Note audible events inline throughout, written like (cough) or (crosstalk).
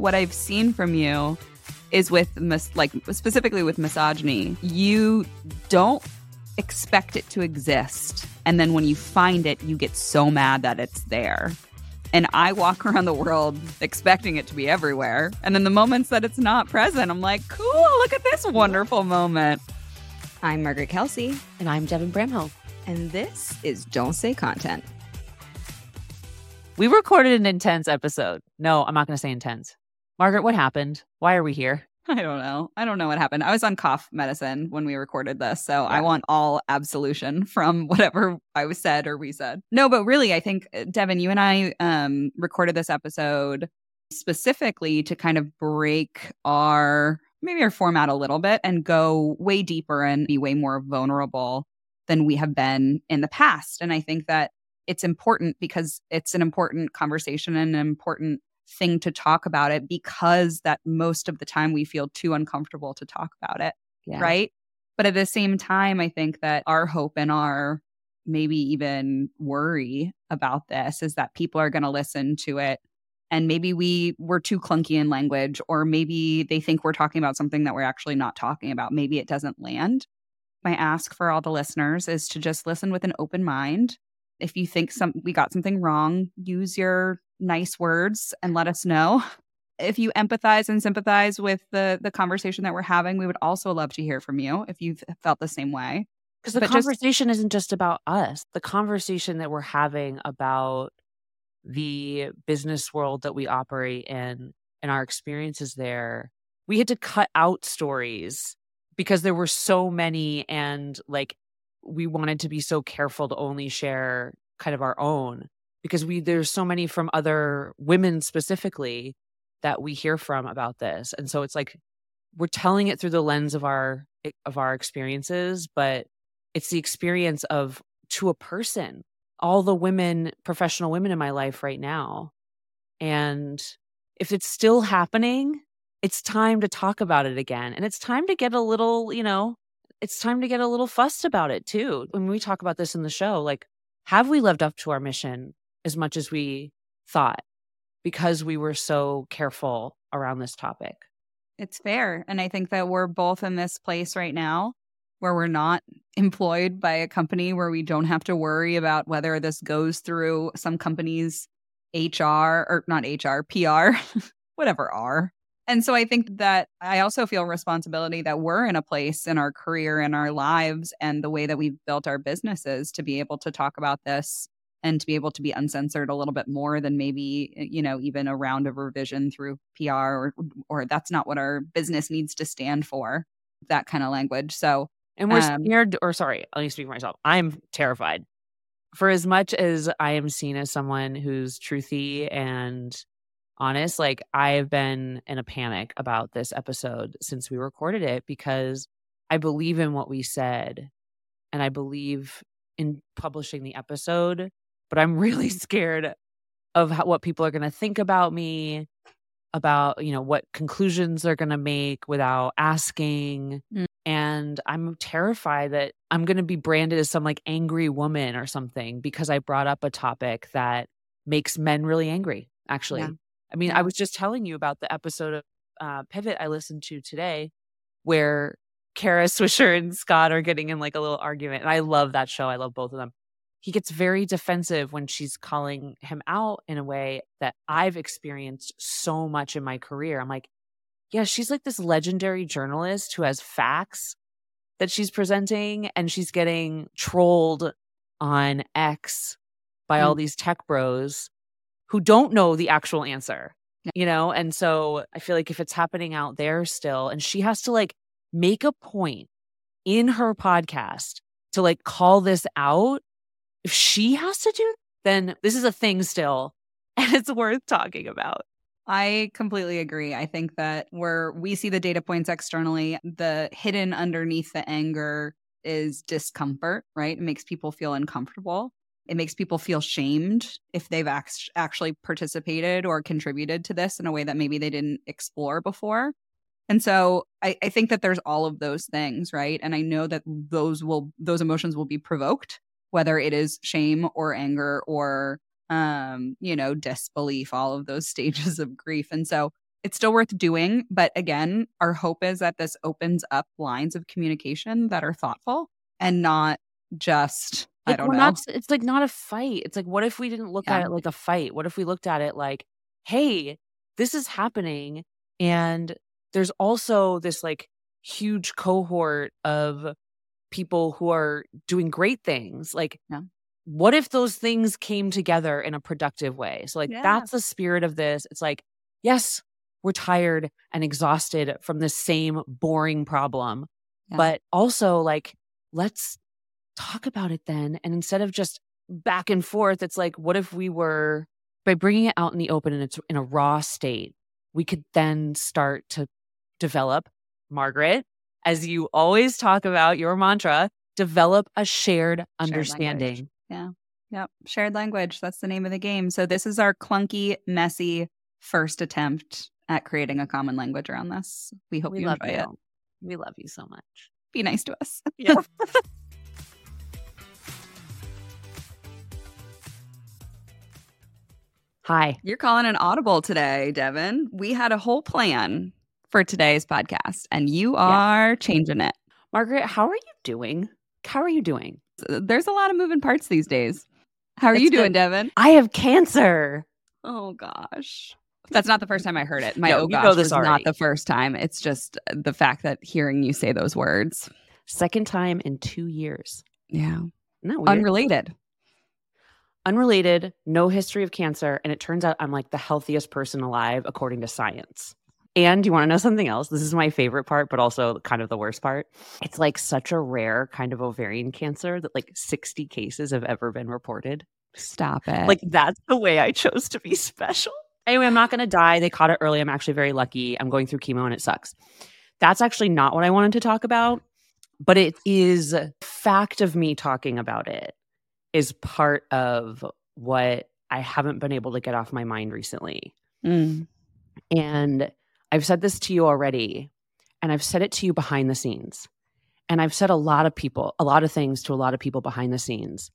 what I've seen from you is with mis- like specifically with misogyny, you don't expect it to exist. And then when you find it, you get so mad that it's there. And I walk (laughs) around the world expecting it to be everywhere. And then the moments that it's not present, I'm like, cool, look at this wonderful moment. I'm Margaret Kelsey, And I'm Devin Bramhill. and this is Don't Say Content. We recorded an intense episode. No, I'm not going to say intense. Margaret, what happened? Why are we here? I don't know. I don't know what happened. I was on cough medicine when we recorded this. So I want all absolution (laughs) from whatever I was said or we said. No, but really, I think, uh, Devin, you and I um, recorded this episode specifically to kind of break our maybe our format a little bit and go way deeper and be way more vulnerable than we have been in the past. And I think that it's important because it's an important conversation and an important thing to talk about it because that most of the time we feel too uncomfortable to talk about it. Yeah. Right. But at the same time, I think that our hope and our maybe even worry about this is that people are going to listen to it. And maybe we were too clunky in language, or maybe they think we're talking about something that we're actually not talking about. Maybe it doesn't land. My ask for all the listeners is to just listen with an open mind. If you think some we got something wrong, use your nice words and let us know. If you empathize and sympathize with the the conversation that we're having, we would also love to hear from you if you've felt the same way. Because the But just- conversation isn't just about us. The conversation that we're having about the business world that we operate in and our experiences there, we had to cut out stories because there were so many and like we wanted to be so careful to only share kind of our own because we there's so many from other women specifically that we hear from about this. And so it's like we're telling it through the lens of our eh, of our experiences, but it's the experience of to a person all the women professional women in my life right now and if it's still happening it's time to talk about it again and it's time to get a little you know it's time to get a little fussed about it too when we talk about this in the show like have we lived up to our mission as much as we thought because we were so careful around this topic It's fair. And I think that we're both in this place right now where we're not (laughs) employed by a company where we don't have to worry about whether this goes through some company's HR or not HR, PR, (laughs) whatever R. And so I think that I also feel responsibility that we're in a place in our career and our lives and the way that we've built our businesses to be able to talk about this and to be able to be uncensored a little bit more than maybe you know even a round of revision through PR or or that's not what our business needs to stand for that kind of language so And we're Um, scared, or sorry, let me speak for myself. I'm terrified. For as much as I am seen as someone who's truthy and honest, like I have been in a panic about this episode since we recorded it because I believe in what we said and I believe in publishing the episode, but I'm really scared of how, what people are going to think about me, about, you know, what conclusions they're going to make without asking and I'm terrified that I'm going to be branded as some like angry woman or something because I brought up a topic that makes men really angry. Actually, Yeah. I mean. I was just telling you about the episode of uh, Pivot I listened to today where Kara (laughs) Swisher and Scott are getting in like a little argument. And I love that show. I love both of them. He gets very defensive when she's calling him out in a way that I've experienced so much in my career. I'm like, yeah, she's like this legendary journalist who has facts that she's presenting and she's getting trolled on X by all mm. these tech bros who don't know the actual answer. Yeah. You know, and so I feel like if it's happening out there still and she has to like make a point in her podcast to like call this out, if she has to do then this is a thing still (laughs) and it's worth talking about. I completely agree. I think that where we see the data points externally, the hidden underneath the anger is discomfort, right? It makes people feel uncomfortable. It makes people feel shamed if they've act- actually participated or contributed to this in a way that maybe they didn't explore before. And so I, I think that there's all of those things, right? And I know that those will those emotions will be provoked, whether it is shame or anger or um, you know, disbelief, all of those (laughs) stages of grief. And so it's still worth doing. But again, our hope is that this opens up lines of communication that are thoughtful and not just, like, I don't know. Not, it's like not a fight. It's like, what if we didn't look at it like a fight? What if we looked at it like, hey, this is happening. And there's also this like huge cohort of people who are doing great things. Like, Yeah. what if those things came together in a productive way? So, like, Yeah. that's the spirit of this. It's like, yes, we're tired and exhausted from the same boring problem, Yeah. but also like, let's talk about it then. And instead of just back and forth, it's like, what if we were by bringing it out in the open and it's in a raw state, we could then start to develop, Margaret, as you always talk about your mantra, develop a shared language. yeah. Yep. Shared language. That's the name of the game. So this is our clunky, messy first attempt at creating a common language around this. We hope we you love enjoy you. it. We love you so much. Be nice to us. Yeah. (laughs) Hi. You're calling an audible today, Devin. We had a whole plan for today's podcast, and you are changing it. Margaret, how are you doing? How are you doing? There's a lot of moving parts these days. How are That's you doing, good. Devin? I have cancer. Oh gosh. That's not the first time I heard it. My No, oh you gosh know this was already. not the first time. It's just the fact that hearing you say those words. Second time in two years. Yeah. Weird? Unrelated. Unrelated, no history of cancer. And it turns out I'm like the healthiest person alive according to science. And you want to know something else? This is my favorite part, but also kind of the worst part. It's like such a rare kind of ovarian cancer that like 60 cases have ever been reported. Stop it. Like that's the way I chose to be special. Anyway, I'm not going to die. They caught it early. I'm actually very lucky. I'm going through chemo and it sucks. That's actually not what I wanted to talk about, but it is fact of me talking about it is part of what I haven't been able to get off my mind recently. Mm. And I've said this to you already, and I've said it to you behind the scenes. And I've said a lot of people, a lot of things to a lot of people behind the scenes.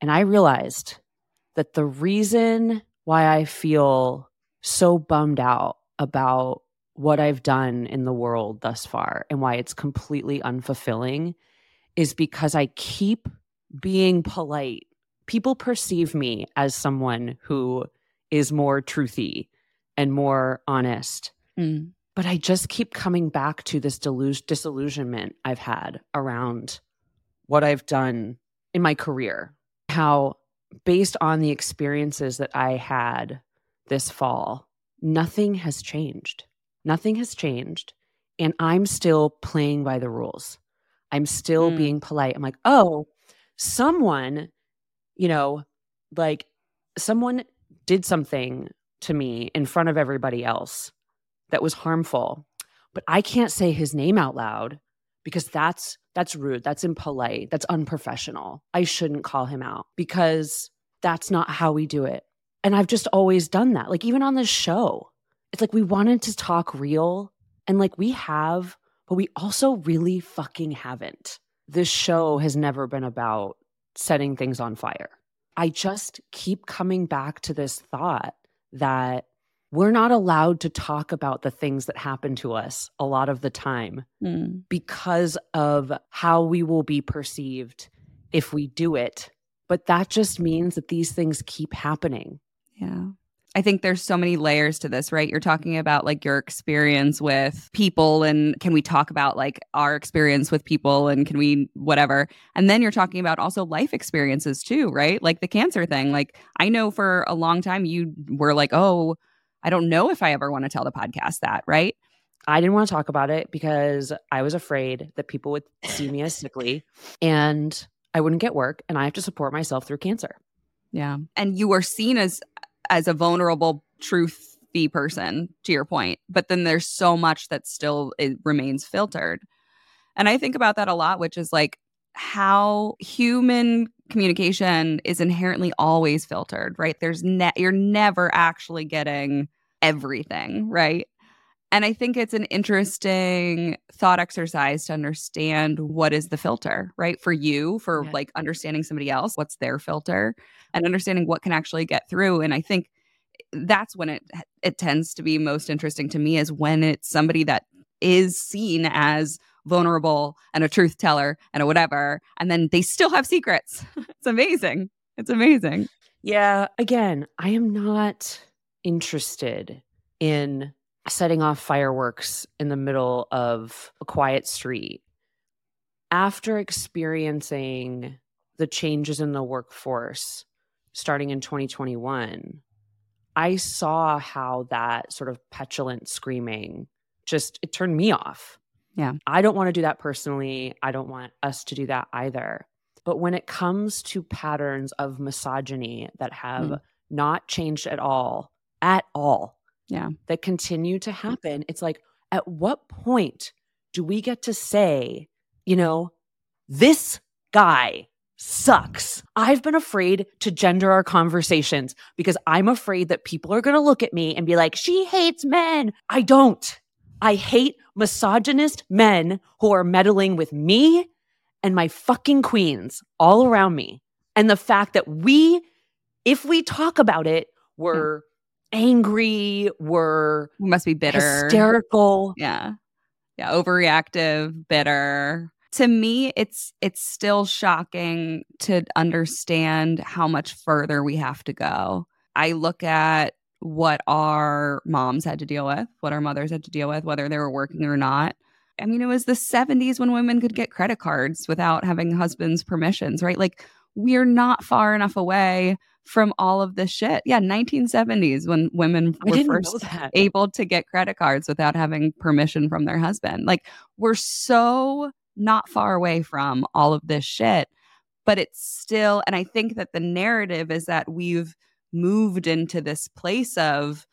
And I realized that the reason why I feel so bummed out about what I've done in the world thus far and why it's completely unfulfilling is because I keep being polite. People perceive me as someone who is more truthy and more honest. Mm. But I just keep coming back to this delus- disillusionment I've had around what I've done in my career. How, based on the experiences that I had this fall, nothing has changed. Nothing has changed. And I'm still playing by the rules. I'm still Mm. being polite. I'm like, oh, someone, you know, like someone did something to me in front of everybody else that was harmful but i can't say his name out loud because that's that's rude. That's impolite. That's unprofessional. I shouldn't call him out because that's not how we do it. And i've just always done that. Like even on this show it's like we wanted to talk real and like we have but we also really fucking haven't. This show has never been about setting things on fire. I just keep coming back to this thought that we're not allowed to talk about the things that happen to us a lot of the time Mm. because of how we will be perceived if we do it. But that just means that these things keep happening. Yeah. I think there's so many layers to this, right? You're talking about like your experience with people and can we talk about like our experience with people and can we whatever. And then you're talking about also life experiences too, right? Like the cancer thing. Like I know for a long time you were like, "Oh, I don't know if I ever want to tell the podcast that," right? I didn't want to talk about it because I was afraid that people would see me as sickly and I wouldn't get work and I have to support myself through cancer. Yeah. And you were seen as as a vulnerable truthy person to your point, but then there's so much that still it remains filtered. And I think about that a lot, which is like how human communication is inherently always filtered, right? There's ne- you're never actually getting everything, right? And I think it's an interesting thought exercise to understand what is the filter, right? For you, for Yeah. like understanding somebody else, what's their filter and understanding what can actually get through. And I think that's when it it tends to be most interesting to me is when it's somebody that is seen as vulnerable and a truth teller and a whatever and then they still have secrets. (laughs) It's amazing. It's amazing. Yeah again i am not interested in setting off fireworks in the middle of a quiet street after experiencing the changes in the workforce starting in 2021 i saw how that sort of petulant screaming just it turned me off yeah. I don't want to do that personally. I don't want us to do that either. But when it comes to patterns of misogyny that have mm. not changed at all, at all, yeah, that continue to happen, it's like, at what point do we get to say, you know, this guy sucks. I've been afraid to gender our conversations because I'm afraid that people are going to look at me and be like, she hates men. I don't. I hate misogynist men who are meddling with me and my fucking queens all around me. And the fact that we, if we talk about it, we're yeah. angry, we're we must be bitter, hysterical. Yeah. Yeah. Overreactive, bitter. To me, it's it's still shocking to understand how much further we have to go. I look at what our moms had to deal with, what our mothers had to deal with, whether they were working or not. I mean, it was the 70s when women could get credit cards without having husbands' permissions, right? Like, we're not far enough away from all of this shit. Yeah, 1970s when women were first able to get credit cards without having permission from their husband. Like, we're so not far away from all of this shit, but it's still, and I think that the narrative is that we've, moved into this place of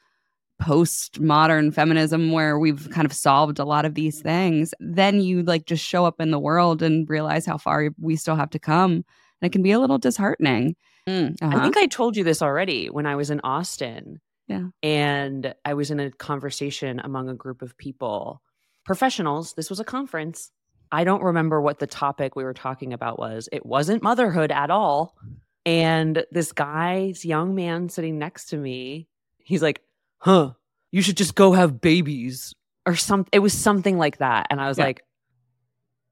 postmodern feminism where we've kind of solved a lot of these things, then you like just show up in the world and realize how far we still have to come. And it can be a little disheartening. Mm, uh-huh. I think I told you this already when I was in Austin. Yeah. And I was in a conversation among a group of people, professionals. This was a conference. I don't remember what the topic we were talking about was. It wasn't motherhood at all. And this guy's young man sitting next to me, he's like, huh, you should just go have babies or something. It was something like that. And I was yeah. like,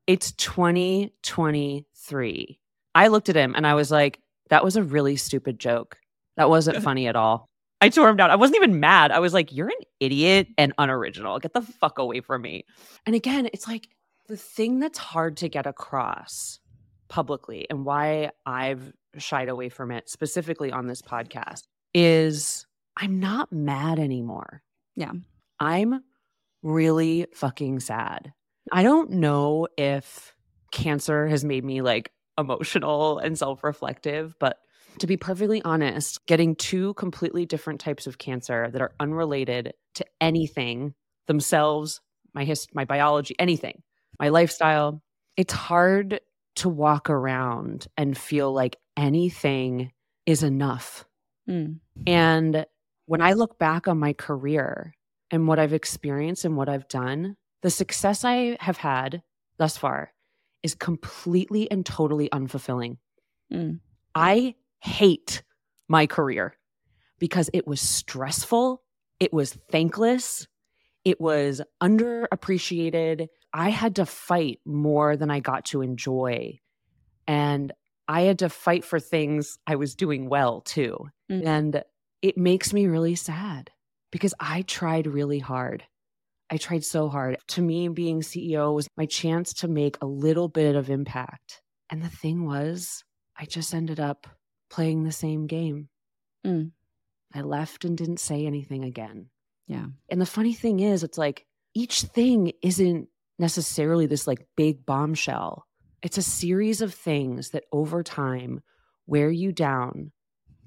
it's 2023. I looked at him and I was like, that was a really stupid joke. That wasn't (laughs) funny at all. I tore him down. I wasn't even mad. I was like, you're an idiot and unoriginal. Get the fuck away from me. And again, it's like the thing that's hard to get across publicly and why I've shied away from it specifically on this podcast is I'm not mad anymore. Yeah. I'm really fucking sad. I don't know if cancer has made me like emotional and self reflective, but to be perfectly honest, getting two completely different types of cancer that are unrelated to anything themselves, my hist- my biology, anything, my lifestyle, it's hard to walk around and feel like anything is enough. Mm. And when I look back on my career and what I've experienced and what I've done, the success I have had thus far is completely and totally unfulfilling. Mm. I hate my career because it was stressful, it was thankless, it was underappreciated. I had to fight more than I got to enjoy. And I had to fight for things I was doing well too. Mm-hmm. And it makes me really sad because I tried really hard. I tried so hard. To me, being CEO was my chance to make a little bit of impact. And the thing was, I just ended up playing the same game. Mm. I left and didn't say anything again. Yeah. And the funny thing is, it's like each thing isn't necessarily this like big bombshell. It's a series of things that over time wear you down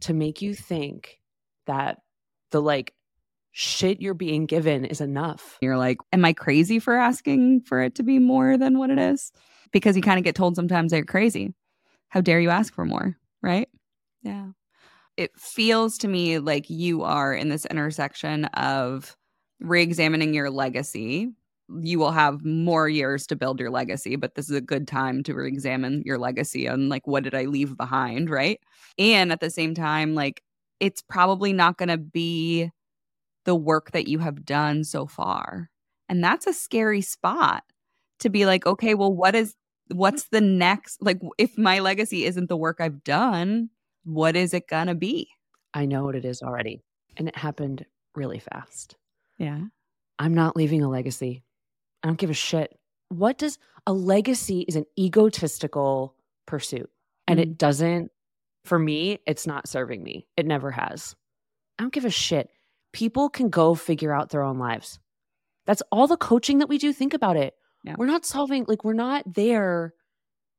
to make you think that the like shit you're being given is enough. You're like, am I crazy for asking for it to be more than what it is? Because you kind of get told sometimes they're crazy. How dare you ask for more? Right. Yeah. It feels to me like you are in this intersection of re examining your legacy you will have more years to build your legacy, but this is a good time to re-examine your legacy and like what did I leave behind, right? And at the same time, like it's probably not going to be the work that you have done so far. And that's a scary spot to be like, okay, well, what is what's the next like if my legacy isn't the work I've done, what is it going to be? I know what it is already. And it happened really fast. Yeah. I'm not leaving a legacy. I don't give a shit. What does a legacy is an egotistical pursuit and Mm-hmm. it doesn't for me it's not serving me. It never has. I don't give a shit. People can go figure out their own lives. That's all the coaching that we do. Think about it. Yeah. We're not solving like we're not there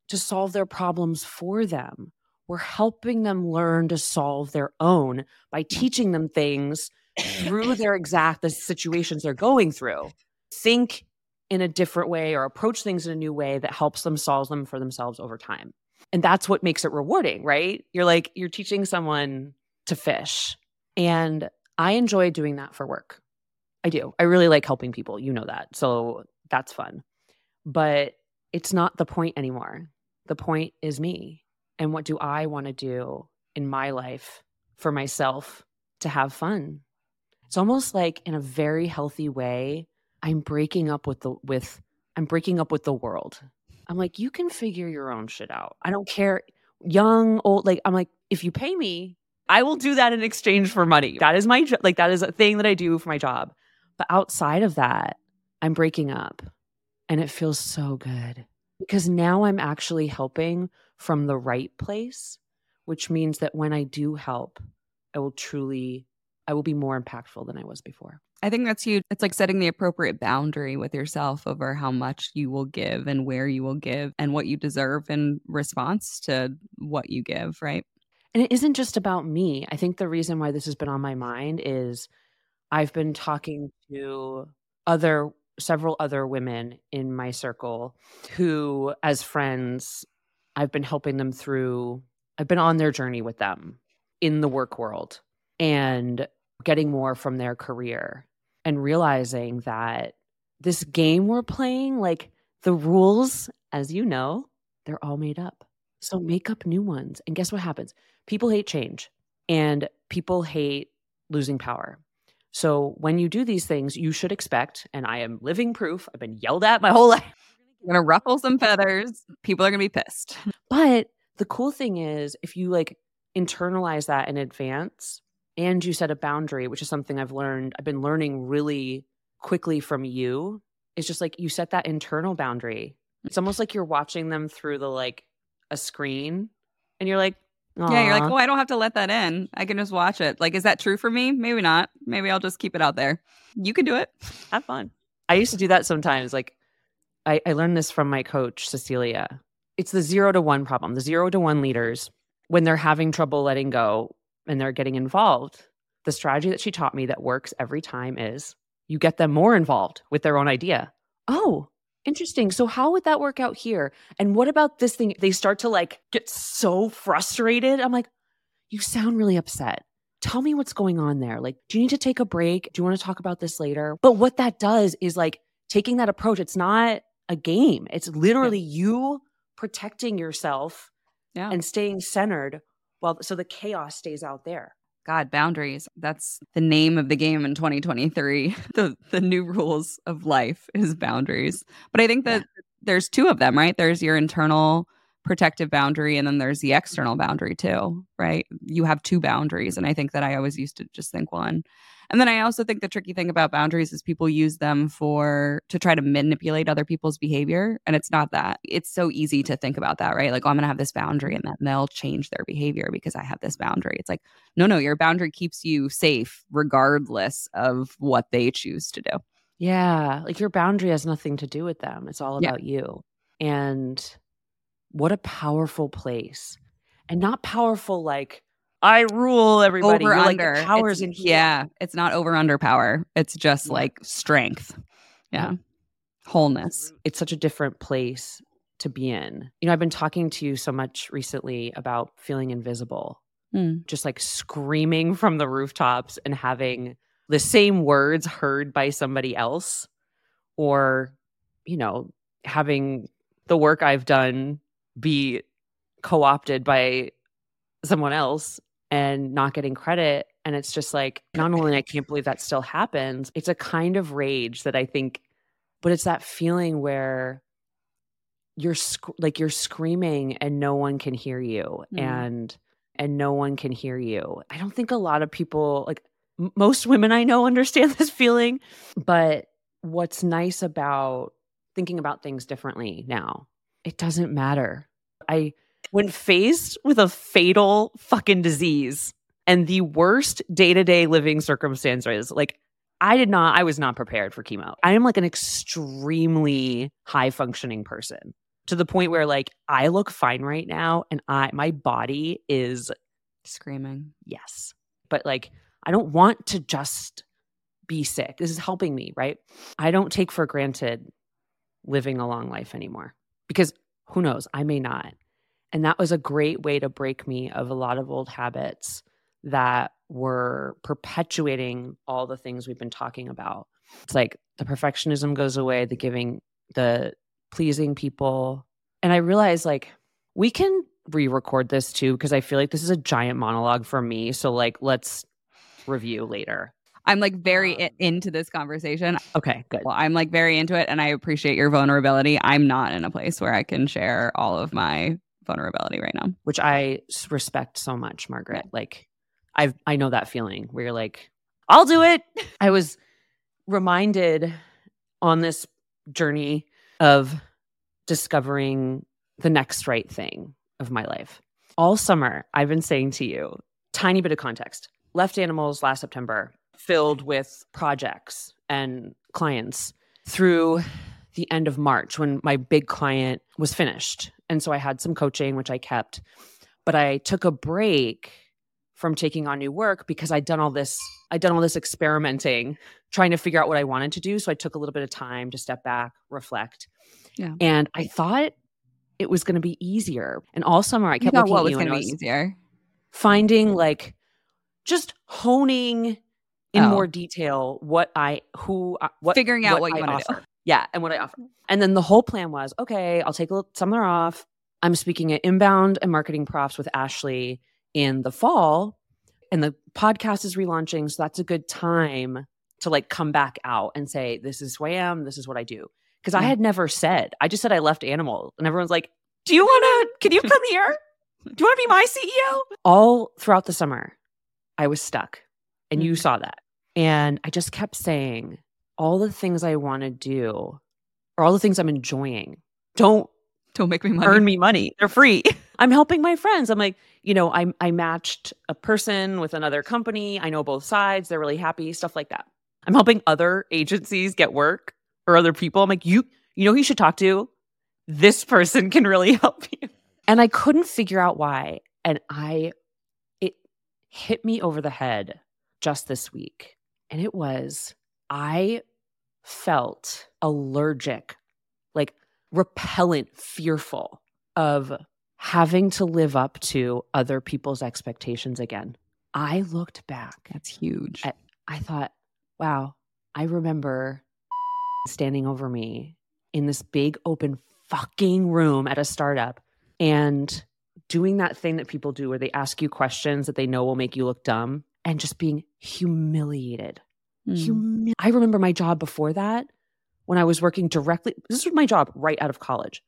to solve their problems for them. We're helping them learn to solve their own by teaching them things through their exact the situations they're going through. Think in a different way or approach things in a new way that helps them solve them for themselves over time. And that's what makes it rewarding, right? You're like you're teaching someone to fish. And I enjoy doing that for work. I do. I really like helping people. You know that. So that's fun. But it's not the point anymore. The point is me. And what do I want to do in my life for myself to have fun? It's almost like in a very healthy way, I'm breaking up with the with I'm breaking up with the world. I'm like, you can figure your own shit out. I don't care young, old, like I'm like, if you pay me, I will do that in exchange for money. That is my like that is a thing that I do for my job. But outside of that, I'm breaking up and it feels so good because now I'm actually helping from the right place, which means that when I do help, I will truly I will be more impactful than I was before. I think that's huge. It's like setting the appropriate boundary with yourself over how much you will give and where you will give and what you deserve in response to what you give, right? And it isn't just about me. I think the reason why this has been on my mind is I've been talking to other several other women in my circle who as friends I've been helping them through I've been on their journey with them in the work world and getting more from their career and realizing that this game we're playing like the rules as you know they're all made up. So make up new ones. And guess what happens? People hate change and people hate losing power. So when you do these things, you should expect, and I am living proof, I've been yelled at my (laughs) whole life. You're to ruffle some feathers. People are to be pissed. (laughs) But the cool thing is, if you like internalize that in advance and you set a boundary, which is something I've learned, I've been learning really quickly from you, it's just like you set that internal boundary. It's almost like you're watching them through the like a screen and you're like, Yeah, you're like, oh, I don't have to let that in. I can just watch it. Like, is that true for me? Maybe not. Maybe I'll just keep it out there. You can do it. have fun. I used to do that sometimes. Like I, I learned this from my coach, Cecilia. It's the zero to one problem. The zero to one leaders, when they're having trouble letting go and they're getting involved, the strategy that she taught me that works every time is you get them more involved with their own idea. Oh, interesting. So how would that work out here? And what about this thing? They start to like get so frustrated. I'm like, you sound really upset tell me what's going on there. Like, do you need to take a break? Do you want to talk about this later? But what that does is like taking that approach, it's not a game, it's literally you protecting yourself Yeah. and staying centered while so the chaos stays out there. God, boundaries. That's the name of the game in 2023. (laughs) The the new rules of life is boundaries. But I think that there's two of them, right? There's your internal protective boundary and then there's the external boundary too, right? You have two boundaries and I think that I always used to just think one. And then I also think the tricky thing about boundaries is people use them for to try to manipulate other people's behavior and it's not that. It's so easy to think about that, right? Like, oh, I'm going to have this boundary and then they'll change their behavior because I have this boundary. It's like no, no, your boundary keeps you safe regardless of what they choose to do. Yeah, like your boundary has nothing to do with them. It's all Yeah. about you. And what a powerful place. And not powerful like I rule everybody. over You're under the powers It's- in here. Yeah, it's not over under power. It's just Yeah. like strength. Yeah. Wholeness. It's such a different place to be in. You know, I've been talking to you so much recently about feeling invisible, Mm. just like screaming from the rooftops and having the same words heard by somebody else, or, you know, having the work I've done be co opted by someone else and not getting credit. And it's just like, not only I can't believe that still happens, it's a kind of rage that I think, but it's that feeling where you're sc- like you're screaming and no one can hear you Mm. and and no one can hear you. I don't think a lot of people like m- most women I know (laughs) understand this feeling, but what's nice about thinking about things differently now, it doesn't matter. I when faced with a fatal fucking disease and the worst day-to-day living circumstances, like I did not I was not prepared for chemo. I am like an extremely high functioning person to the point where like I look fine right now and I my body is Screaming. yes. But like I don't want to just be sick. This is helping me, right? I don't take for granted living a long life anymore because who knows, I may not. And that was a great way to break me of a lot of old habits that were perpetuating all the things we've been talking about. It's like the perfectionism goes away, the giving, the pleasing people. And I realized like we can re-record this too because I feel like this is a giant monologue for me. So like let's review later. I'm like very Um, into this conversation. Okay, good. Well, I'm like very into it and I appreciate your vulnerability. I'm not in a place where I can share all of my vulnerability right now. Which I respect so much, Margaret. Like I've I know that feeling where you're like, I'll do it. (laughs) I was reminded on this journey of discovering the next right thing of my life. All summer, I've been saying to you, tiny bit of context. Left Animalz last September, filled with projects and clients through the end of March when my big client was finished. And so I had some coaching, which I kept, but I took a break from taking on new work because I'd done all this, I'd done all this experimenting, trying to figure out what I wanted to do. So I took a little bit of time to step back, reflect. Yeah. And I thought it was going to be easier. And all summer I kept looking what at was going to be easier? finding like just honing in Oh. more detail what I who I- what Figuring out what you I wanna do. Yeah, and what I offer. And then the whole plan was, okay, I'll take a little summer off. I'm speaking at Inbound and MarketingProfs with Ashley in the fall, and the podcast is relaunching, so that's a good time to like come back out and say, this is who I am, this is what I do. Because I had never said, I just said I left Animal, and everyone's like, do you want to? Can you come here? Do you want to be my CEO? All throughout the summer, I was stuck. And you Mhm. saw that. And I just kept saying, all the things I want to do or all the things I'm enjoying don't Don't make me money. earn me money. They're free. (laughs) I'm helping my friends. I'm like, you know, I I matched a person with another company. I know both sides. They're really happy, stuff like that. I'm helping other agencies get work or other people. I'm like, you you know who you should talk to? This person can really (laughs) help you. And I couldn't figure out why. And I it hit me over the head just this week. And it was I felt allergic, like repellent, fearful of having to live up to other people's expectations again. I looked back. That's huge. I- I thought, wow, I remember standing over me in this big open fucking room at a startup and doing that thing that people do where they ask you questions that they know will make you look dumb and just being humiliated. Mm. Humi- I remember my job before that when I was working directly. This was my job right out of college.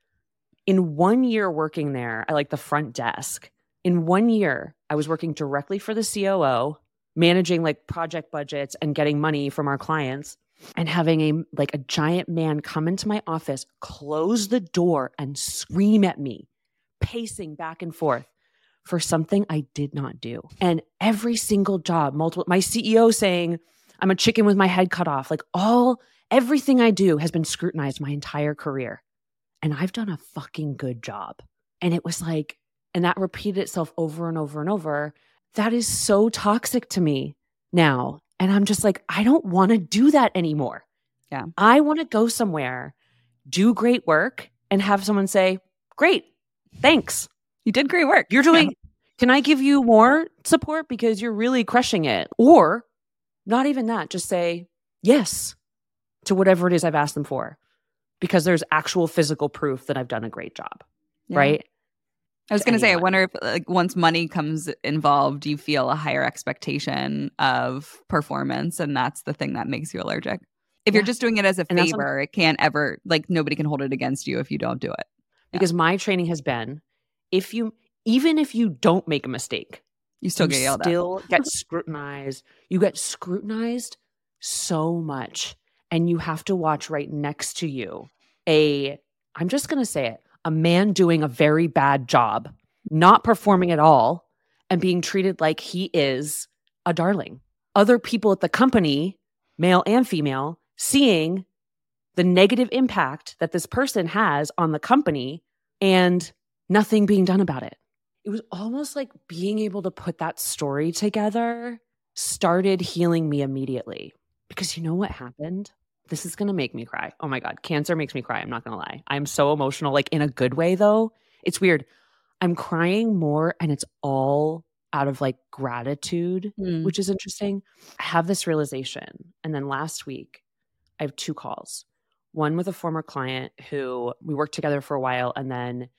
In one year working there, I like the front desk. In one year, I was working directly for the COO, managing like project budgets and getting money from our clients and having a like a giant man come into my office, close the door and scream at me, pacing back and forth for something I did not do. And every single job, multiple my CEO saying, I'm a chicken with my head cut off. Like all everything I do has been scrutinized my entire career. And I've done a fucking good job. And it was like, and that repeated itself over and over and over. That is so toxic to me now. And I'm just like, I don't want to do that anymore. Yeah. I want to go somewhere, do great work, and have someone say, Great, thanks. You did great work. You're doing, can I give you more support because you're really crushing it? Or not even that, just say yes to whatever it is I've asked them for because there's actual physical proof that I've done a great job. Yeah. Right. I was going to say, I wonder if like once money comes involved, you feel a higher expectation of performance, and that's the thing that makes you allergic. If you're just doing it as a And favor, it can't ever like nobody can hold it against you if you don't do it. because my training has been if you even if you don't make a mistake, You still you get yelled still get scrutinized. You get scrutinized so much, and you have to watch right next to you a. I'm just gonna say it: a man doing a very bad job, not performing at all, and being treated like he is a darling. Other people at the company, male and female, seeing the negative impact that this person has on the company and nothing being done about it. It was almost like being able to put that story together started healing me immediately. Because you know what happened? This is going to make me cry. Oh my God. Cancer makes me cry. I'm not going to lie. I'm so emotional, like in a good way, though. It's weird. I'm crying more, and it's all out of like gratitude up. which is interesting. I have this realization. And then last week, I have two calls one with a former client who we worked together for a while. And then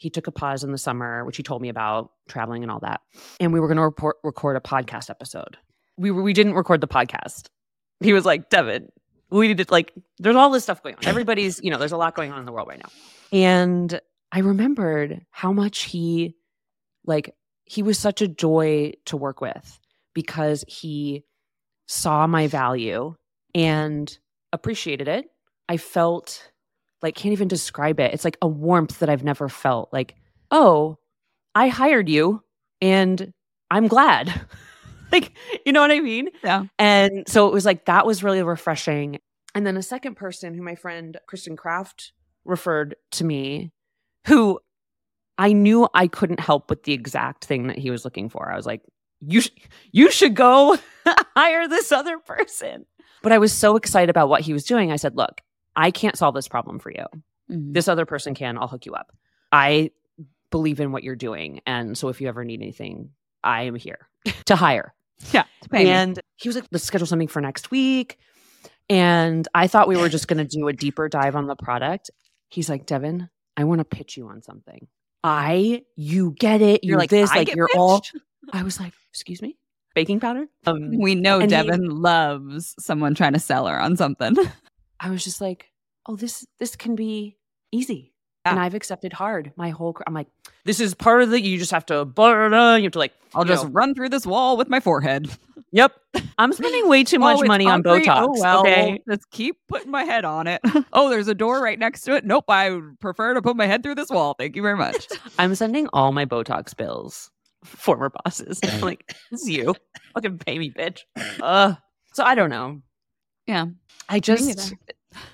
he took a pause in the summer, which he told me about traveling and all that. And we were going to report, record a podcast episode. We, were, we didn't record the podcast. He was like, Devin, we need to, like, there's all this stuff going on. Everybody's, you know, there's a lot going on in the world right now. And I remembered how much he, like, he was such a joy to work with because he saw my value and appreciated it. I felt like can't even describe it. It's like a warmth that I've never felt. Like, oh, I hired you and I'm glad. (laughs) like, you know what I mean? Yeah. And so it was like that was really refreshing. And then a second person who my friend Kristen Kraft referred to me, who I knew I couldn't help with the exact thing that he was looking for. I was like, you sh- you should go (laughs) hire this other person. But I was so excited about what he was doing. I said, look, I can't solve this problem for you. Mhm. This other person can. I'll hook you up. I believe in what you're doing. And so if you ever need anything, I am here (laughs) to hire. Yeah. to pay me. And he was like, let's schedule something for next week. And I thought we were just going to do a deeper dive on the product. He's like, Devin, I want to pitch you on something. I, you get it. You're, like, this, "I like you're all. (laughs) I was like, excuse me, baking powder. Um, We know And he- Devin loves someone trying to sell her on something. (laughs) I was just like, oh, this this can be easy. And I've accepted hard my whole. I'm like, this is part of the. You just have to. blah, blah, You have to like. I'll just know, run through this wall with my forehead. (laughs) Yep. I'm spending way too much Oh, money on concrete? Botox. Oh, well, okay. Let's keep putting my head on it. (laughs) oh, there's a door right next to it. Nope, I would prefer to put my head through this wall. Thank you very much. (laughs) I'm sending all my Botox bills, former bosses. I'm like, this is you. Fucking pay me, bitch. Uh, so I don't know. Yeah. I just,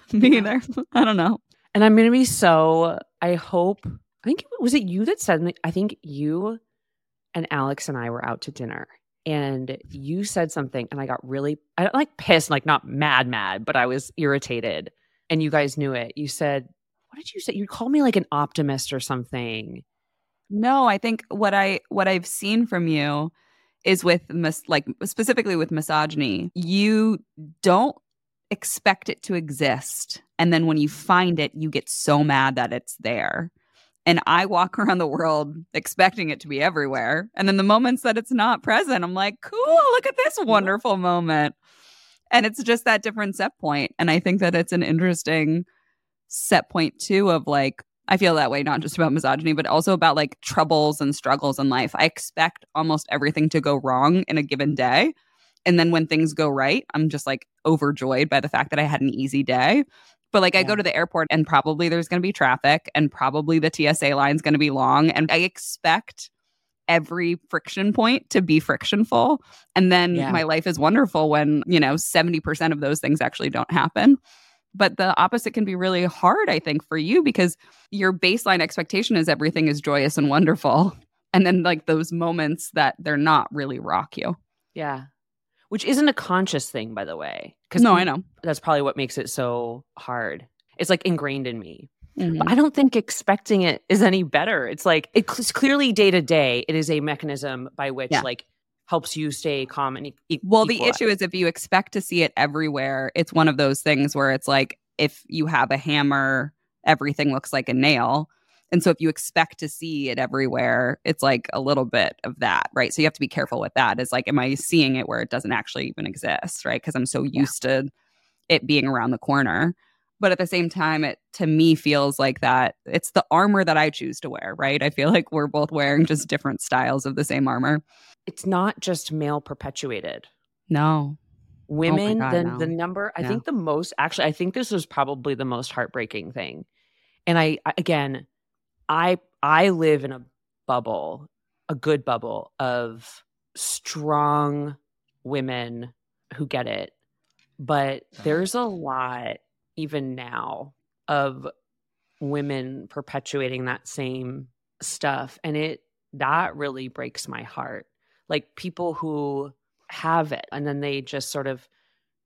(laughs) Me either. I don't know. and I'm going to be so, I hope, I think, was it you that said, I think you and Alex and I were out to dinner and you said something and I got really, I don't like pissed, like not mad, mad, but I was irritated. And you guys knew it. You said, what did you say? You called me like an optimist or something. No, I think what I what I've seen from you is with mis- like specifically with misogyny, you don't expect it to exist, and then when you find it, you get so mad that it's there. And I walk (laughs) around the world expecting it to be everywhere, and then the moments that it's not present, I'm like, "Cool, look at this wonderful moment." And it's just that different set point. and I think that it's an interesting set point too of like I feel that way, not just about misogyny, but also about like troubles and struggles in life. I expect almost everything to go wrong in a given day. And then when things go right, I'm just like overjoyed by the fact that I had an easy day. But like I go to the airport and probably there's going to be traffic and probably the TSA line's going to be long. And I expect every friction point to be frictionful. And then Yeah. my life is wonderful when, you know, 70% of those things actually don't happen. But the opposite can be really hard, I think, for you because your baseline expectation is everything is joyous and wonderful. (laughs) And then like those moments that they're not really rock you. Yeah. Which isn't a conscious thing, by the way. Because No, I know. that's probably what makes it so hard. It's like ingrained in me. Mhm. But I don't think expecting it is any better. It's like it's clearly day to day. It is a mechanism by which Yeah. like helps you stay calm and e- Well, the issue is if you expect to see it everywhere, it's one of those things where it's like if you have a hammer, everything looks like a nail. And so if you expect to see it everywhere, it's like a little bit of that, right? So you have to be careful with that. Is like, am I seeing it where it doesn't actually even exist, right? Because I'm so used yeah. to it being around the corner. But at the same time, it to me feels like that it's the armor that I choose to wear, right? I feel like we're both wearing just different styles of the same armor. It's not just male perpetuated. No. Oh Women, oh God, the, no. the number, I think the most, actually, I think this was probably the most heartbreaking thing. And I, again, I I live in a bubble, a good bubble of strong women who get it. But uh-huh. there's a lot even now of women perpetuating that same stuff and it that really breaks my heart. Like people who have it and then they just sort of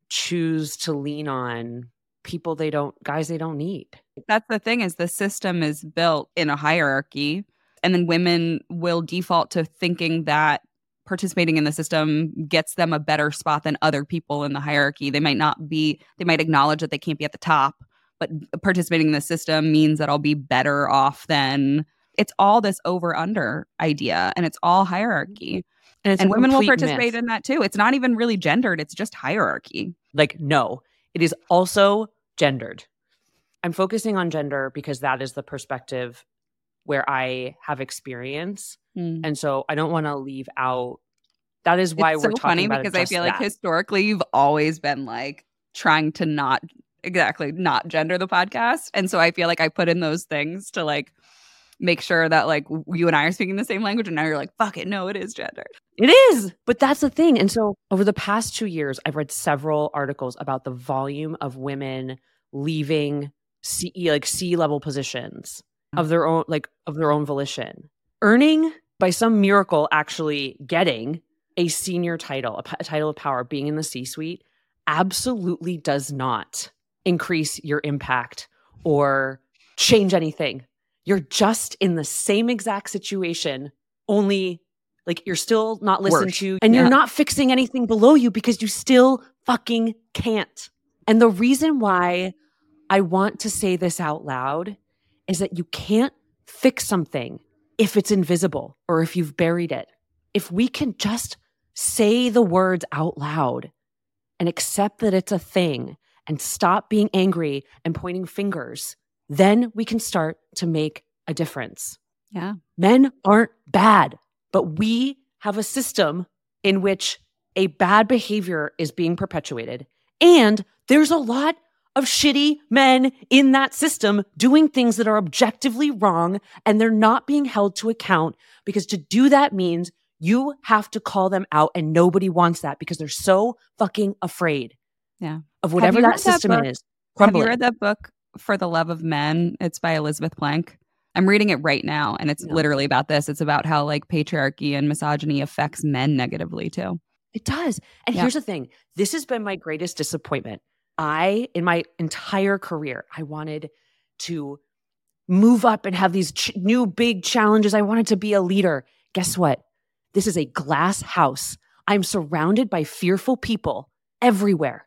choose to lean on people they don't guys they don't need. That's the thing is the system is built in a hierarchy and then women will default to thinking that participating in the system gets them a better spot than other people in the hierarchy. They might not be they might acknowledge that they can't be at the top but participating in the system means that i'll be better off than it's all this over under idea and it's all hierarchy. Mm-hmm. And, and women will participate myth. in that too. It's not even really gendered it's just hierarchy. Like no it is also gendered. I'm focusing on gender because that is the perspective where I have experience. Mm. And so I don't want to leave out that is why it's we're so talking funny because I feel that. like historically you've always been like trying to not exactly not gender the podcast. And so I feel like I put in those things to like make sure that like you and I are speaking the same language. And now you're like, fuck it, no, it is gendered. It is. But that's the thing. And so over the past two years, I've read several articles about the volume of women leaving C like C level positions of their own like of their own volition, earning by some miracle actually getting a senior title, a, title of power, being in the C suite, absolutely does not increase your impact or change anything you're just in the same exact situation, only like you're still not listened Worse. to and yeah. you're not fixing anything below you because you still fucking can't. And the reason why I want to say this out loud is that you can't fix something if it's invisible or if you've buried it. If we can just say the words out loud and accept that it's a thing and stop being angry and pointing fingers then we can start to make a difference. Yeah. Men aren't bad, but we have a system in which a bad behavior is being perpetuated. And there's a lot of shitty men in that system doing things that are objectively wrong and they're not being held to account because to do that means you have to call them out and nobody wants that because they're so fucking afraid. Yeah. Of whatever that system that is. Crumbling. Have you read that book for the Love of Men. It's by Elizabeth Plank. I'm reading it right now, and it's yeah. literally about this. It's about how like patriarchy and misogyny affects men negatively too. It does. And yeah. here's the thing this has been my greatest disappointment. I, in my entire career, I wanted to move up and have these ch- new big challenges. I wanted to be a leader. Guess what? This is a glass house. I'm surrounded by fearful people everywhere.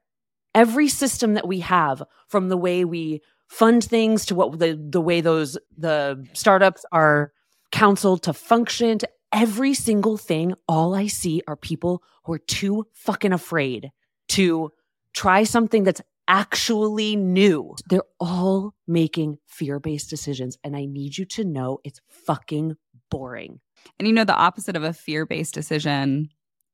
Every system that we have, from the way we fund things to what the the way those the startups are counseled to function. To every single thing all i see are people who are too fucking afraid to try something that's actually new. They're all making fear-based decisions and i need you to know it's fucking boring. And you know the opposite of a fear-based decision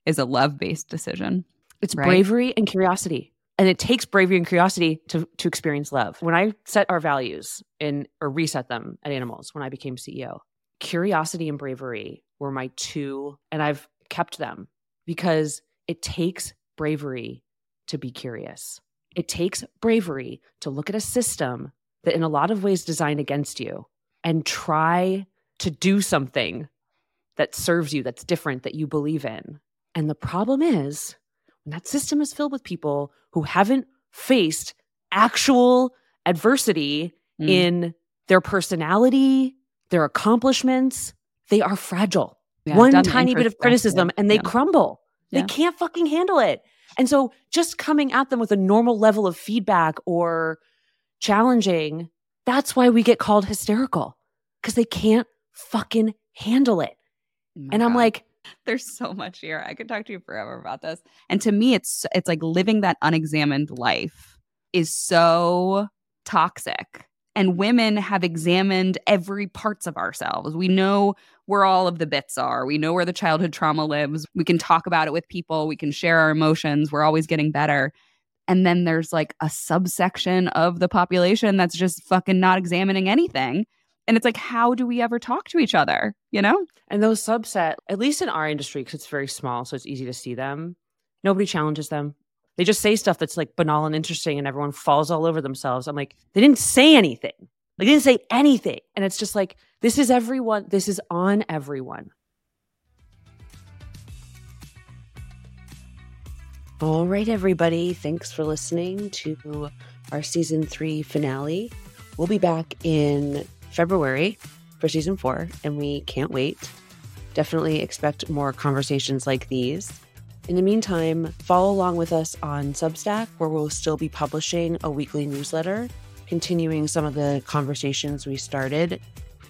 is a love-based decision it's right? bravery and curiosity and it takes bravery and curiosity to to experience love. When I set our values in or reset them at Animalz when I became CEO, curiosity and bravery were my two and I've kept them because it takes bravery to be curious. It takes bravery to look at a system that in a lot of ways designed against you and try to do something that serves you, that's different, that you believe in. And the problem is when that system is filled with people who haven't faced actual adversity mm. in their personality, their accomplishments, they are fragile. Yeah, One tiny bit of criticism and they yeah. crumble. Yeah. They can't fucking handle it. And so just coming at them with a normal level of feedback or challenging, that's why we get called hysterical. because they can't fucking handle it. Oh And I'm God. like, (laughs) there's so much here. I could talk to you forever about this. And to me, it's it's like living that unexamined life is so toxic. And women have examined every parts of ourselves. We know where all of the bits are. We know where the childhood trauma lives. We can talk about it with people. We can share our emotions. We're always getting better. And then there's like a subsection of the population that's just fucking not examining anything. And it's like, how do we ever talk to each other? You know? and those subset, at least in our industry, because it's very small, so it's easy to see them. Nobody challenges them. They just say stuff that's like banal and interesting, and everyone falls all over themselves. I'm like, they didn't say anything. Like, They didn't say anything. And it's just like, this is everyone. This is on everyone. All right, everybody. Thanks for listening to our season three finale. We'll be back in February for season four, and we can't wait. Definitely expect more conversations like these. In the meantime, follow along with us on Substack, where we'll still be publishing a weekly newsletter, continuing some of the conversations we started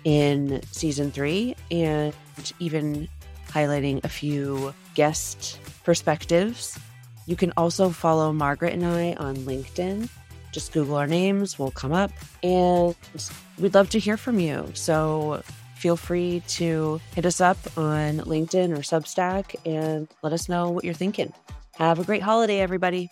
in season three, and even highlighting a few guest perspectives. You can also follow Margaret and I on LinkedIn. Just Google our names, we'll come up, and we'd love to hear from you. So feel free to hit us up on LinkedIn or Substack and let us know what you're thinking. Have a great holiday, everybody.